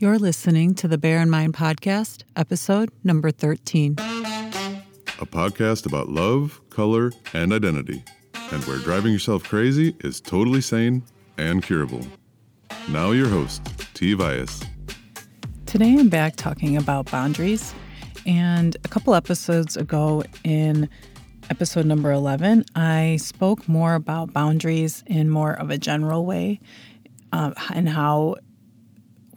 You're listening to the Bear in Mind podcast, episode number 13. A podcast about love, color, and identity, and where driving yourself crazy is totally sane and curable. Now, your host, T. Vias. Today, I'm back talking about boundaries. And a couple episodes ago, in episode number 11, I spoke more about boundaries in more of a general way uh, and how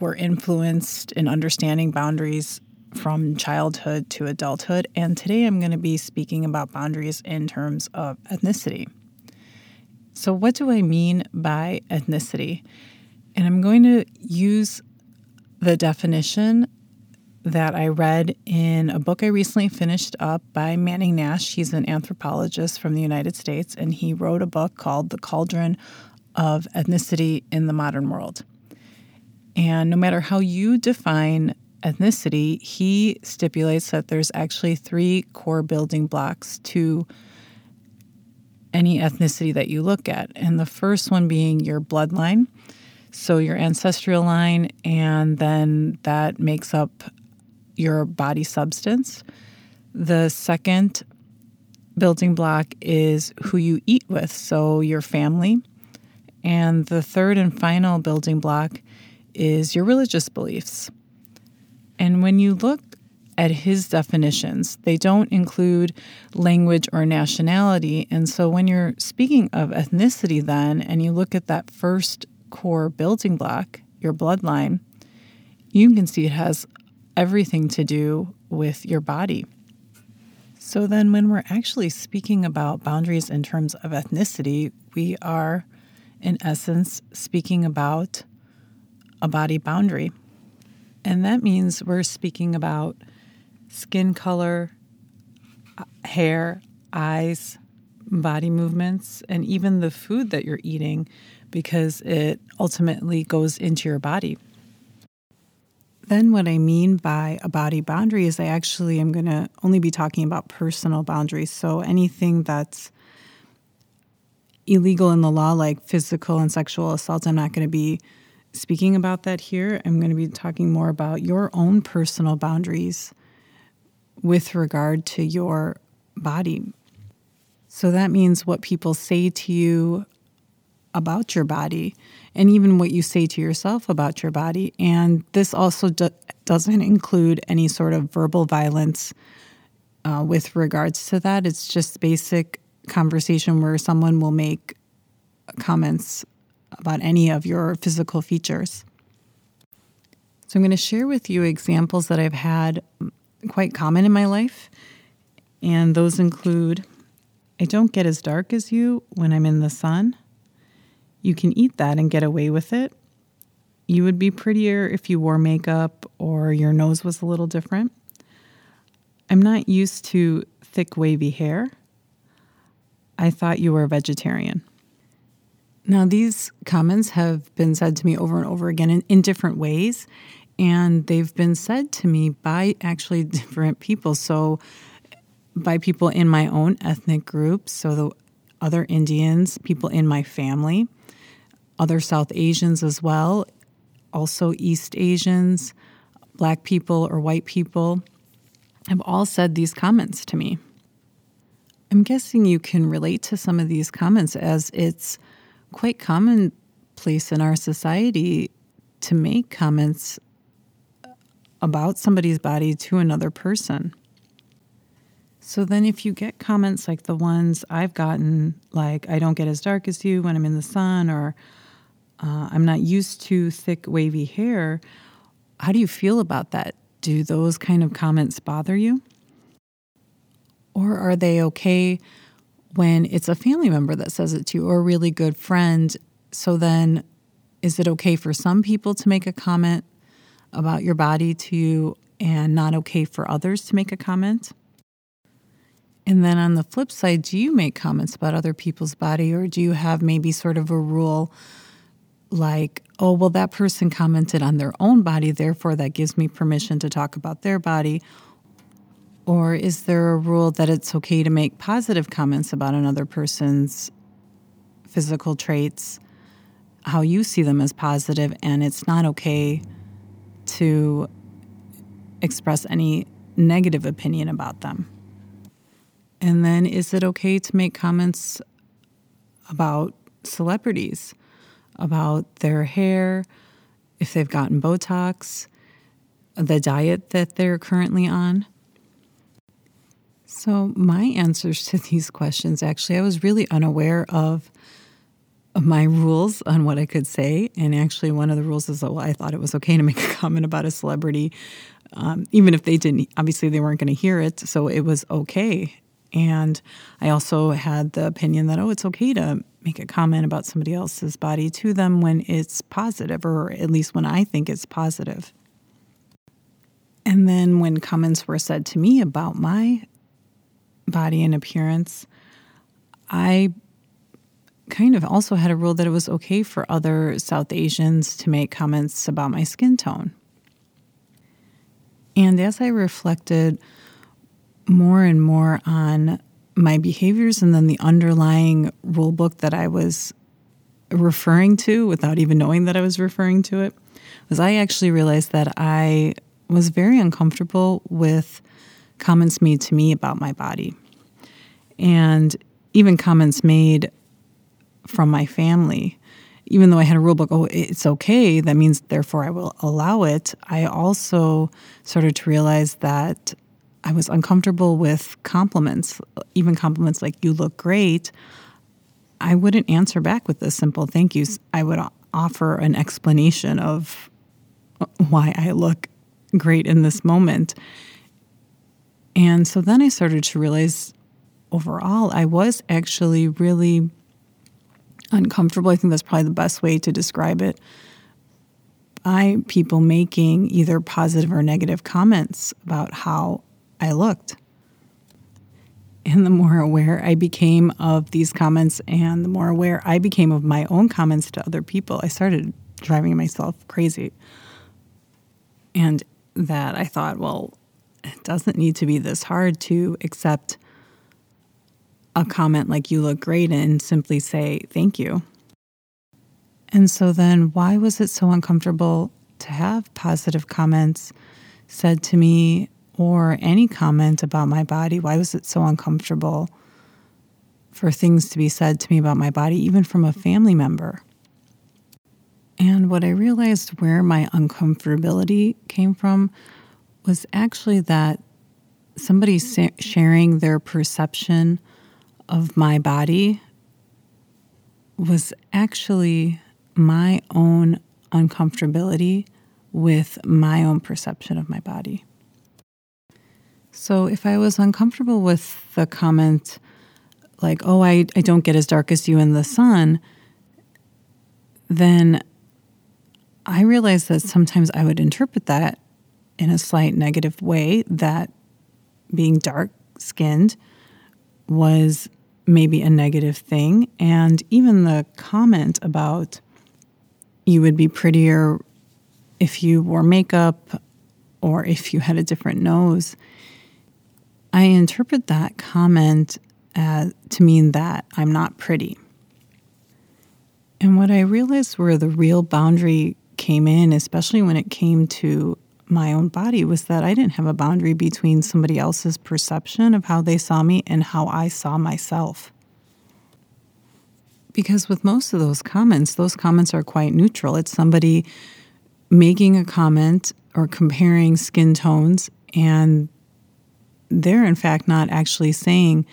we're influenced in understanding boundaries from childhood to adulthood. And today I'm going to be speaking about boundaries in terms of ethnicity. So, what do I mean by ethnicity? And I'm going to use the definition that I read in a book I recently finished up by Manning Nash. He's an anthropologist from the United States, and he wrote a book called The Cauldron of Ethnicity in the Modern World. And no matter how you define ethnicity, he stipulates that there's actually three core building blocks to any ethnicity that you look at. And the first one being your bloodline, so your ancestral line, and then that makes up your body substance. The second building block is who you eat with, so your family. And the third and final building block is your religious beliefs. And when you look at his definitions, they don't include language or nationality. And so when you're speaking of ethnicity, then, and you look at that first core building block, your bloodline, you can see it has everything to do with your body. So then, when we're actually speaking about boundaries in terms of ethnicity, we are, in essence, speaking about a body boundary. And that means we're speaking about skin color, hair, eyes, body movements, and even the food that you're eating because it ultimately goes into your body. Then, what I mean by a body boundary is I actually am going to only be talking about personal boundaries. So, anything that's illegal in the law, like physical and sexual assault, I'm not going to be speaking about that here. I'm going to be talking more about your own personal boundaries with regard to your body. So that means what people say to you about your body and even what you say to yourself about your body. And this also do- doesn't include any sort of verbal violence uh, with regards to that. It's just basic conversation where someone will make comments about any of your physical features. So, I'm going to share with you examples that I've had quite common in my life. And those include I don't get as dark as you when I'm in the sun. You can eat that and get away with it. You would be prettier if you wore makeup or your nose was a little different. I'm not used to thick, wavy hair. I thought you were a vegetarian. Now, these comments have been said to me over and over again in, in different ways, and they've been said to me by actually different people. So, by people in my own ethnic group, so the other Indians, people in my family, other South Asians as well, also East Asians, black people or white people have all said these comments to me. I'm guessing you can relate to some of these comments as it's quite commonplace in our society to make comments about somebody's body to another person. So then, if you get comments like the ones I've gotten, like, I don't get as dark as you when I'm in the sun, or uh, I'm not used to thick, wavy hair, how do you feel about that? Do those kind of comments bother you? Or are they okay when it's a family member that says it to you or a really good friend. So then, is it okay for some people to make a comment about your body to you and not okay for others to make a comment? And then on the flip side, do you make comments about other people's body or do you have maybe sort of a rule like, oh, well, that person commented on their own body, therefore that gives me permission to talk about their body? Or is there a rule that it's okay to make positive comments about another person's physical traits, how you see them as positive, and it's not okay to express any negative opinion about them? And then, is it okay to make comments about celebrities, about their hair, if they've gotten Botox, the diet that they're currently on? So, my answers to these questions actually, I was really unaware of my rules on what I could say. And actually, one of the rules is that well, I thought it was okay to make a comment about a celebrity, um, even if they didn't, obviously, they weren't going to hear it. So, it was okay. And I also had the opinion that, oh, it's okay to make a comment about somebody else's body to them when it's positive, or at least when I think it's positive. And then when comments were said to me about my body and appearance, I kind of also had a rule that it was okay for other South Asians to make comments about my skin tone. And as I reflected more and more on my behaviors and then the underlying rule book that I was referring to without even knowing that I was referring to it was I actually realized that I was very uncomfortable with comments made to me about my body. And even comments made from my family. Even though I had a rule book, oh, it's okay, that means therefore I will allow it. I also started to realize that I was uncomfortable with compliments, even compliments like, you look great. I wouldn't answer back with a simple thank you. I would offer an explanation of why I look great in this moment. And so then I started to realize overall, I was actually really uncomfortable. I think that's probably the best way to describe it. By people making either positive or negative comments about how I looked. And the more aware I became of these comments and the more aware I became of my own comments to other people, I started driving myself crazy. And that I thought, well, it doesn't need to be this hard to accept a comment like, you look great, and simply say, thank you. And so then, why was it so uncomfortable to have positive comments said to me or any comment about my body? Why was it so uncomfortable for things to be said to me about my body, even from a family member? And what I realized where my uncomfortability came from was actually that somebody sharing their perception of my body was actually my own uncomfortability with my own perception of my body. So if I was uncomfortable with the comment, like, oh, I, I don't get as dark as you in the sun, then I realized that sometimes I would interpret that in a slight negative way that being dark skinned was maybe a negative thing. And even the comment about you would be prettier if you wore makeup or if you had a different nose, I interpret that comment as, to mean that I'm not pretty. And what I realized where the real boundary came in, especially when it came to my own body was that I didn't have a boundary between somebody else's perception of how they saw me and how I saw myself. Because with most of those comments, those comments are quite neutral. It's somebody making a comment or comparing skin tones, and they're in fact not actually saying,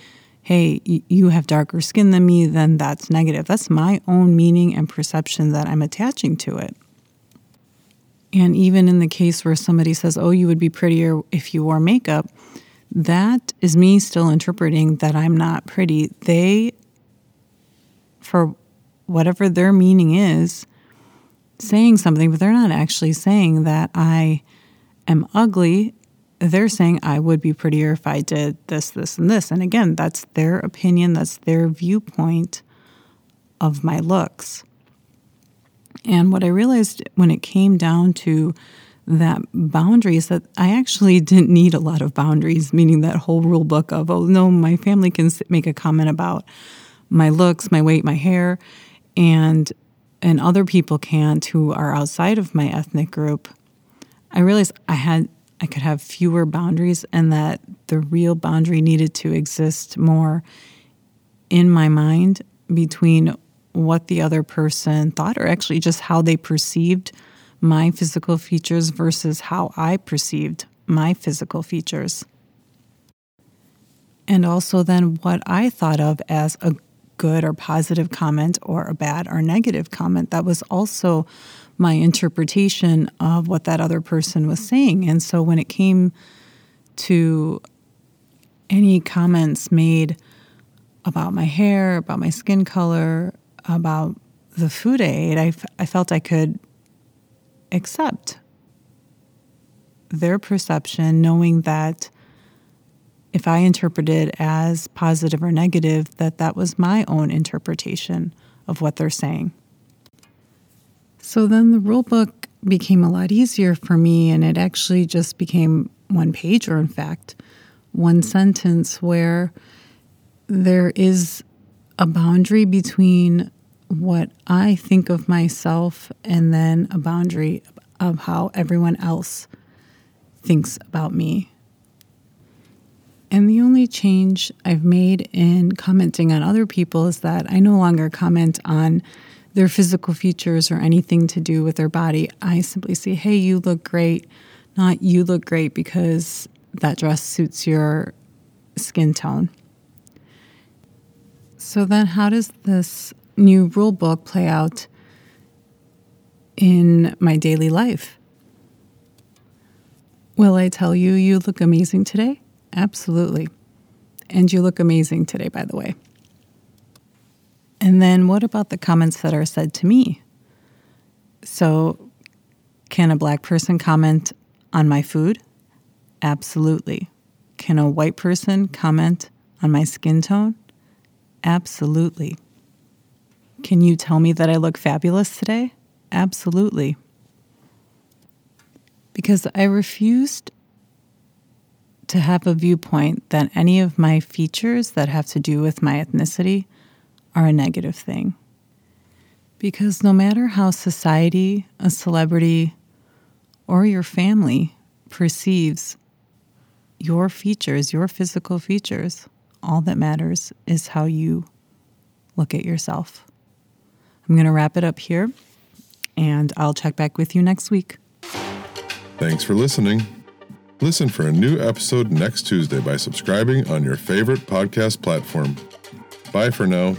hey, you have darker skin than me, then that's negative. That's my own meaning and perception that I'm attaching to it. And even in the case where somebody says, oh, you would be prettier if you wore makeup, that is me still interpreting that I'm not pretty. They, for whatever their meaning is, saying something, but they're not actually saying that I am ugly. They're saying I would be prettier if I did this, this, and this. And again, that's their opinion, that's their viewpoint of my looks. And what I realized when it came down to that boundaries that I actually didn't need a lot of boundaries, meaning that whole rule book of, oh, no, my family can make a comment about my looks, my weight, my hair, and and other people can't who are outside of my ethnic group. I realized I had I could have fewer boundaries and that the real boundary needed to exist more in my mind between what the other person thought or actually just how they perceived my physical features versus how I perceived my physical features. And also then what I thought of as a good or positive comment or a bad or negative comment. That was also my interpretation of what that other person was saying. And so when it came to any comments made about my hair, about my skin color, about the food aid, I f- I felt I could accept their perception, knowing that if I interpreted as positive or negative, that that was my own interpretation of what they're saying. So then the rule book became a lot easier for me, and it actually just became one page, or in fact, one sentence where there is a boundary between what I think of myself and then a boundary of how everyone else thinks about me. And the only change I've made in commenting on other people is that I no longer comment on their physical features or anything to do with their body. I simply say, hey, you look great, not you look great because that dress suits your skin tone. So, then how does this new rule book play out in my daily life? Will I tell you you look amazing today? Absolutely. And you look amazing today, by the way. And then what about the comments that are said to me? So, can a black person comment on my food? Absolutely. Can a white person comment on my skin tone? Absolutely. Can you tell me that I look fabulous today? Absolutely. Because I refused to have a viewpoint that any of my features that have to do with my ethnicity are a negative thing. Because no matter how society, a celebrity, or your family perceives your features, your physical features, all that matters is how you look at yourself. I'm going to wrap it up here, and I'll check back with you next week. Thanks for listening. Listen for a new episode next Tuesday by subscribing on your favorite podcast platform. Bye for now.